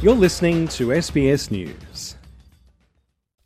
You're listening to SBS News.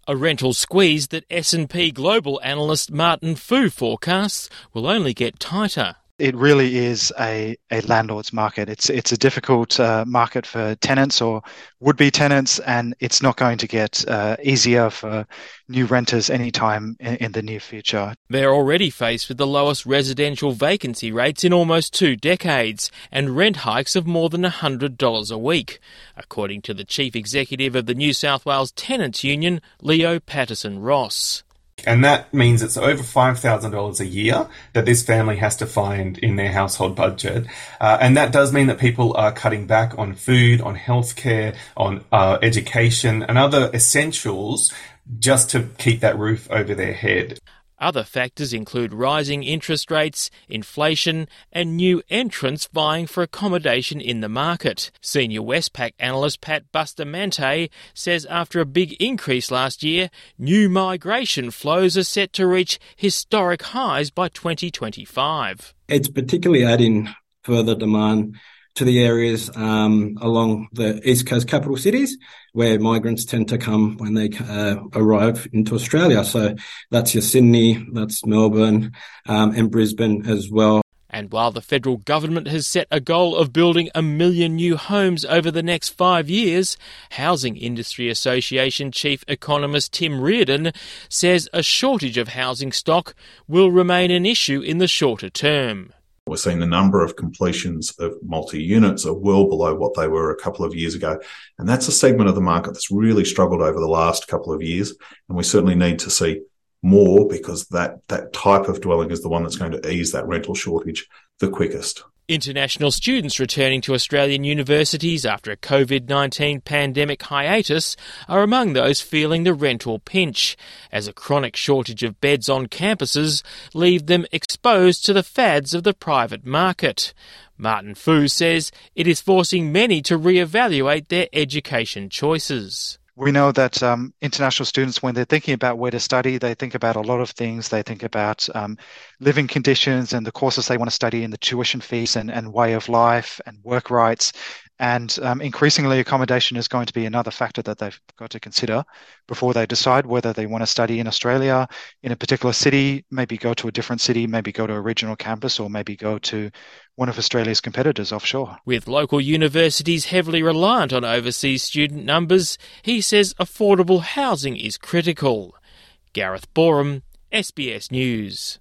A rental squeeze that S&P Global analyst Martin Foo forecasts will only get tighter it really is a, a landlord's market. It's it's a difficult uh, market for tenants or would be tenants, and it's not going to get uh, easier for new renters anytime in, in the near future. They're already faced with the lowest residential vacancy rates in almost two decades and rent hikes of more than $100 a week, according to the chief executive of the New South Wales Tenants Union, Leo Patterson Ross. And that means it's over $5,000 a year that this family has to find in their household budget. Uh, and that does mean that people are cutting back on food, on healthcare, on uh, education, and other essentials just to keep that roof over their head. Other factors include rising interest rates, inflation, and new entrants vying for accommodation in the market. Senior Westpac analyst Pat Bustamante says after a big increase last year, new migration flows are set to reach historic highs by 2025. It's particularly adding further demand to the areas um, along the east coast capital cities where migrants tend to come when they uh, arrive into Australia. So that's your Sydney, that's Melbourne, um, and Brisbane as well. And while the federal government has set a goal of building a million new homes over the next five years, Housing Industry Association chief economist Tim Reardon says a shortage of housing stock will remain an issue in the shorter term. We're seeing the number of completions of multi units are well below what they were a couple of years ago. And that's a segment of the market that's really struggled over the last couple of years. And we certainly need to see more because that, that type of dwelling is the one that's going to ease that rental shortage the quickest. International students returning to Australian universities after a COVID 19 pandemic hiatus are among those feeling the rental pinch, as a chronic shortage of beds on campuses leave them exposed to the fads of the private market. Martin Foo says it is forcing many to re-evaluate their education choices. We know that um, international students, when they're thinking about where to study, they think about a lot of things. They think about um, living conditions and the courses they want to study and the tuition fees and, and way of life and work rights. And um, increasingly, accommodation is going to be another factor that they've got to consider before they decide whether they want to study in Australia, in a particular city, maybe go to a different city, maybe go to a regional campus, or maybe go to one of Australia's competitors offshore. With local universities heavily reliant on overseas student numbers, he says affordable housing is critical. Gareth Boreham, SBS News.